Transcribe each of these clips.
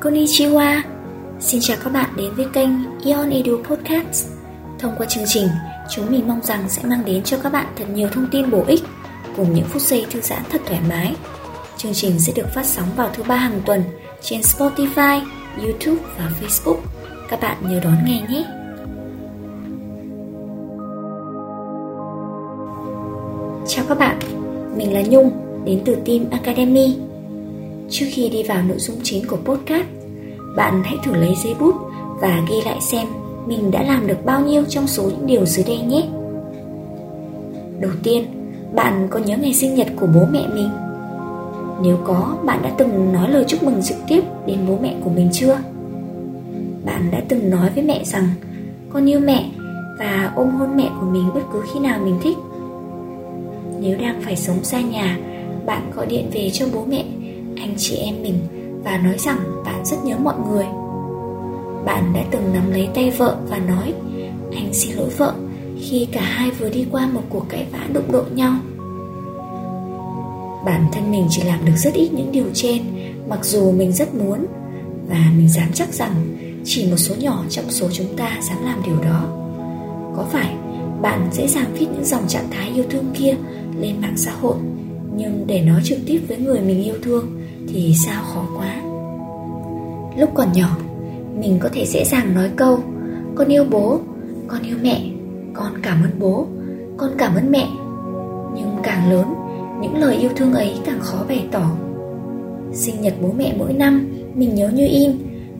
Konnichiwa Xin chào các bạn đến với kênh Ion Edu Podcast Thông qua chương trình, chúng mình mong rằng sẽ mang đến cho các bạn thật nhiều thông tin bổ ích cùng những phút giây thư giãn thật thoải mái. Chương trình sẽ được phát sóng vào thứ ba hàng tuần trên Spotify, YouTube và Facebook. Các bạn nhớ đón nghe nhé! Chào các bạn, mình là Nhung, đến từ team Academy. Trước khi đi vào nội dung chính của podcast, bạn hãy thử lấy giấy bút và ghi lại xem mình đã làm được bao nhiêu trong số những điều dưới đây nhé. Đầu tiên, bạn có nhớ ngày sinh nhật của bố mẹ mình? Nếu có, bạn đã từng nói lời chúc mừng trực tiếp đến bố mẹ của mình chưa? Bạn đã từng nói với mẹ rằng con yêu mẹ và ôm hôn mẹ của mình bất cứ khi nào mình thích. Nếu đang phải sống xa nhà, bạn gọi điện về cho bố mẹ, anh chị em mình và nói rằng bạn rất nhớ mọi người. Bạn đã từng nắm lấy tay vợ và nói, Anh xin lỗi vợ khi cả hai vừa đi qua một cuộc cãi vã đụng độ nhau. Bản thân mình chỉ làm được rất ít những điều trên, Mặc dù mình rất muốn Và mình dám chắc rằng Chỉ một số nhỏ trong số chúng ta dám làm điều đó Có phải bạn dễ dàng viết những dòng trạng thái yêu thương kia lên mạng xã hội, Nhưng để nói trực tiếp với người mình yêu thương thì sao khó quá. Lúc còn nhỏ Mình có thể dễ dàng nói câu Con yêu bố, con yêu mẹ Con cảm ơn bố, con cảm ơn mẹ. Nhưng càng lớn những lời yêu thương ấy càng khó bày tỏ. Sinh nhật bố mẹ mỗi năm Mình nhớ như in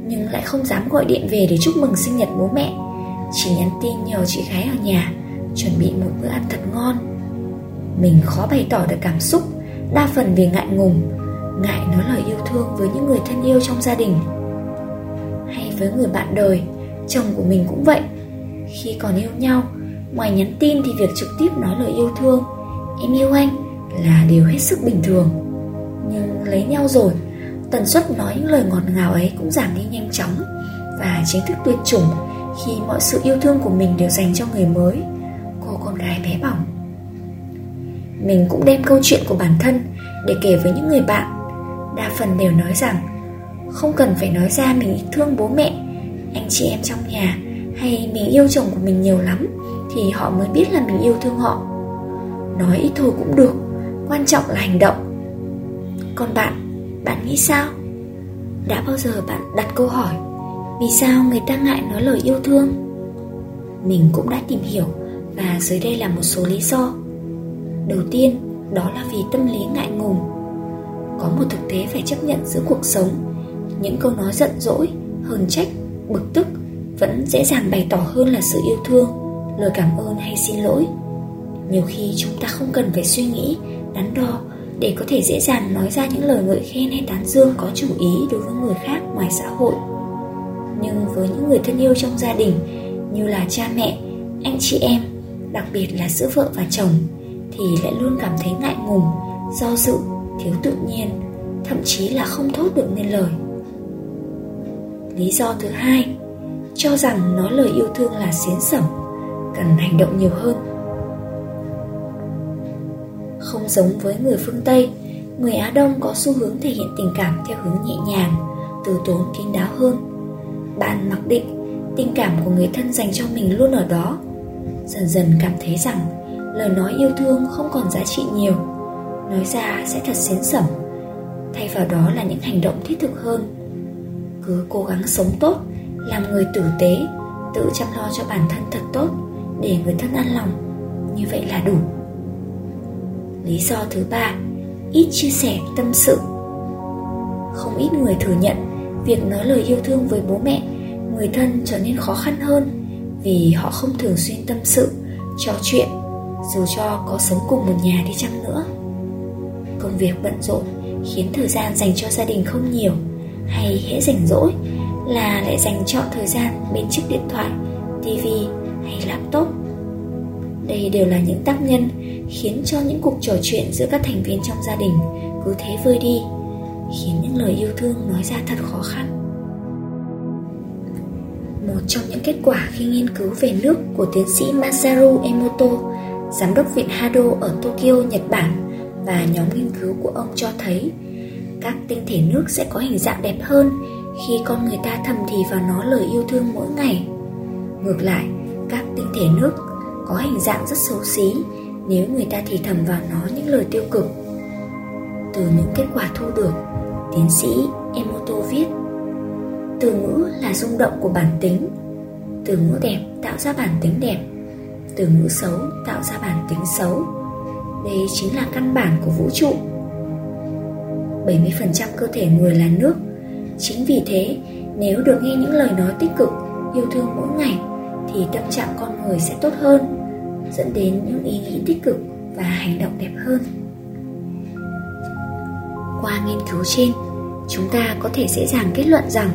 Nhưng lại không dám gọi điện về để chúc mừng sinh nhật bố mẹ. Chỉ nhắn tin nhờ chị gái ở nhà Chuẩn bị một bữa ăn thật ngon. Mình khó bày tỏ được cảm xúc Đa phần vì ngại ngùng Ngại nói lời yêu thương với những người thân yêu trong gia đình. Hay với người bạn đời, Chồng của mình cũng vậy. Khi còn yêu nhau, Ngoài nhắn tin thì việc trực tiếp nói lời yêu thương, Em yêu anh là điều hết sức bình thường. Nhưng lấy nhau rồi, Tần suất nói những lời ngọt ngào ấy cũng giảm đi nhanh chóng Và chính thức tuyệt chủng Khi mọi sự yêu thương của mình đều dành cho người mới, Cô con gái bé bỏng. Mình cũng đem câu chuyện của bản thân Để kể với những người bạn Đa phần đều nói rằng, Không cần phải nói ra mình thương bố mẹ, Anh chị em trong nhà Hay mình yêu chồng của mình nhiều lắm Thì họ mới biết là mình yêu thương họ. Nói ít thôi cũng được, quan trọng là hành động. Còn bạn bạn nghĩ sao? Đã bao giờ bạn đặt câu hỏi, vì sao người ta ngại nói lời yêu thương? Mình cũng đã tìm hiểu và dưới đây là một số lý do. Đầu tiên, đó là vì tâm lý ngại ngùng một thực tế phải chấp nhận giữa cuộc sống. Những câu nói giận dỗi, hờn trách, bực tức vẫn dễ dàng bày tỏ hơn là sự yêu thương, lời cảm ơn hay xin lỗi. Nhiều khi chúng ta không cần phải suy nghĩ, đắn đo để có thể dễ dàng nói ra những lời ngợi khen hay tán dương có chủ ý đối với người khác ngoài xã hội. Nhưng với những người thân yêu trong gia đình như là cha mẹ, anh chị em, đặc biệt là giữa vợ và chồng thì lại luôn cảm thấy ngại ngùng, do dự, thiếu tự nhiên thậm chí là không thốt được nên lời lý do thứ hai cho rằng nói lời yêu thương là xến sẩm cần hành động nhiều hơn không giống với người phương Tây, người Á Đông có xu hướng thể hiện tình cảm theo hướng nhẹ nhàng, từ tốn kín đáo hơn. Bạn mặc định tình cảm của người thân dành cho mình luôn ở đó. Dần dần cảm thấy rằng lời nói yêu thương không còn giá trị nhiều, nói ra sẽ thật xến sẩm. Thay vào đó là những hành động thiết thực hơn. Cứ cố gắng sống tốt, làm người tử tế, tự chăm lo cho bản thân thật tốt để người thân an lòng. Như vậy là đủ. Lý do thứ ba, ít chia sẻ tâm sự. Không ít người thừa nhận việc nói lời yêu thương với bố mẹ, người thân trở nên khó khăn hơn vì họ không thường xuyên tâm sự, trò chuyện dù cho có sống cùng một nhà đi chăng nữa. Công việc bận rộn khiến thời gian dành cho gia đình không nhiều hay hễ rảnh rỗi là lại dành chọn thời gian bên chiếc điện thoại, tivi hay laptop. Đây đều là những tác nhân khiến cho những cuộc trò chuyện giữa các thành viên trong gia đình cứ thế vơi đi khiến những lời yêu thương nói ra thật khó khăn một trong những kết quả khi nghiên cứu về nước của tiến sĩ Masaru Emoto, giám đốc viện Hado ở Tokyo, Nhật Bản và nhóm nghiên cứu của ông cho thấy các tinh thể nước sẽ có hình dạng đẹp hơn khi con người ta thầm thì vào nó lời yêu thương mỗi ngày. Ngược lại, các tinh thể nước có hình dạng rất xấu xí nếu người ta thì thầm vào nó những lời tiêu cực. Từ những kết quả thu được, tiến sĩ Emoto viết Từ ngữ là rung động của bản tính Từ ngữ đẹp tạo ra bản tính đẹp Từ ngữ xấu tạo ra bản tính xấu đây chính là căn bản của vũ trụ. 70% cơ thể người là nước. Chính vì thế, nếu được nghe những lời nói tích cực, yêu thương mỗi ngày thì tâm trạng con người sẽ tốt hơn, dẫn đến những ý nghĩ tích cực và hành động đẹp hơn. Qua nghiên cứu trên, chúng ta có thể dễ dàng kết luận rằng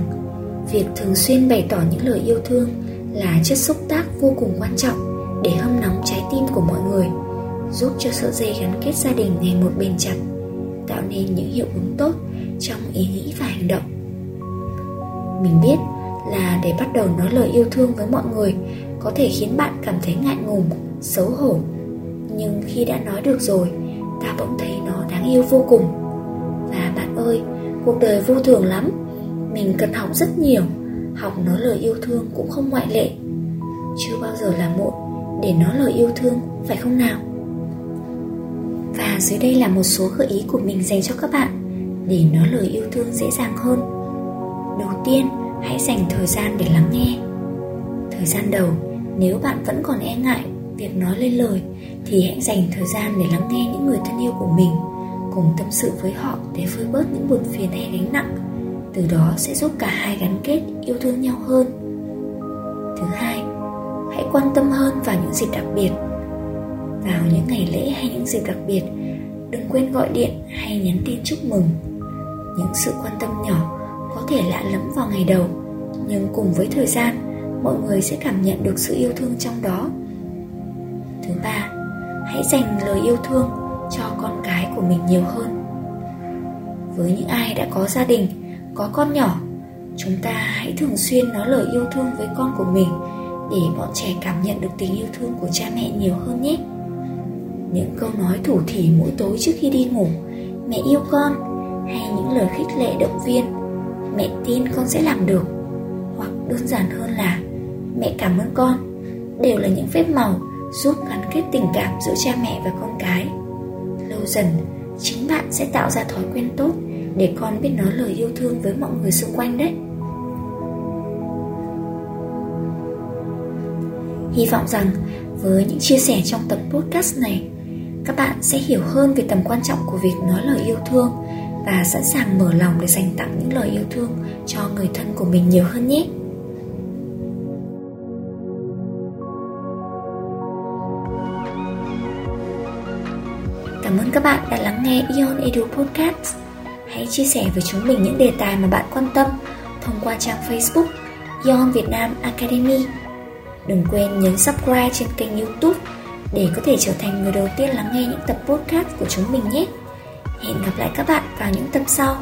việc thường xuyên bày tỏ những lời yêu thương là chất xúc tác vô cùng quan trọng để hâm nóng trái tim của mọi người, giúp cho sợi dây gắn kết gia đình ngày một bền chặt, tạo nên những hiệu ứng tốt trong ý nghĩ và hành động. Mình biết là để bắt đầu nói lời yêu thương với mọi người có thể khiến bạn cảm thấy ngại ngùng, xấu hổ. Nhưng khi đã nói được rồi, ta bỗng thấy nó đáng yêu vô cùng. Và bạn ơi, cuộc đời vô thường lắm. Mình cần học rất nhiều, học nói lời yêu thương cũng không ngoại lệ. Chưa bao giờ là muộn để nói lời yêu thương, phải không nào? Và dưới đây là một số gợi ý của mình dành cho các bạn, để nói lời yêu thương dễ dàng hơn. Đầu tiên, hãy dành thời gian để lắng nghe. Thời gian đầu, nếu bạn vẫn còn e ngại việc nói lên lời, thì hãy dành thời gian để lắng nghe những người thân yêu của mình, cùng tâm sự với họ để vơi bớt những buồn phiền hay gánh nặng. Từ đó sẽ giúp cả hai gắn kết, yêu thương nhau hơn. Thứ hai, hãy quan tâm hơn vào những dịp đặc biệt. Vào những ngày lễ hay những dịp đặc biệt đừng quên gọi điện hay nhắn tin chúc mừng. Những sự quan tâm nhỏ có thể lạ lẫm vào ngày đầu, nhưng cùng với thời gian, mọi người sẽ cảm nhận được sự yêu thương trong đó. Thứ ba, hãy dành lời yêu thương cho con cái của mình nhiều hơn. Với những ai đã có gia đình, có con nhỏ, chúng ta hãy thường xuyên nói lời yêu thương với con của mình để bọn trẻ cảm nhận được tình yêu thương của cha mẹ nhiều hơn nhé những câu nói thủ thỉ mỗi tối trước khi đi ngủ. Mẹ yêu con, hay những lời khích lệ động viên. Mẹ tin con sẽ làm được. Hoặc đơn giản hơn là, mẹ cảm ơn con, đều là những phép màu giúp gắn kết tình cảm giữa cha mẹ và con cái. Lâu dần, chính bạn sẽ tạo ra thói quen tốt để con biết nói lời yêu thương với mọi người xung quanh đấy. Hy vọng rằng với những chia sẻ trong tập podcast này các bạn sẽ hiểu hơn về tầm quan trọng của việc nói lời yêu thương và sẵn sàng mở lòng để dành tặng những lời yêu thương cho người thân của mình nhiều hơn nhé Cảm ơn các bạn đã lắng nghe Ion Edu Podcast. Hãy chia sẻ với chúng mình những đề tài mà bạn quan tâm thông qua trang Facebook Ion Việt Nam Academy. Đừng quên nhấn subscribe trên kênh youtube để có thể trở thành người đầu tiên lắng nghe những tập podcast của chúng mình nhé. Hẹn gặp lại các bạn vào những tập sau.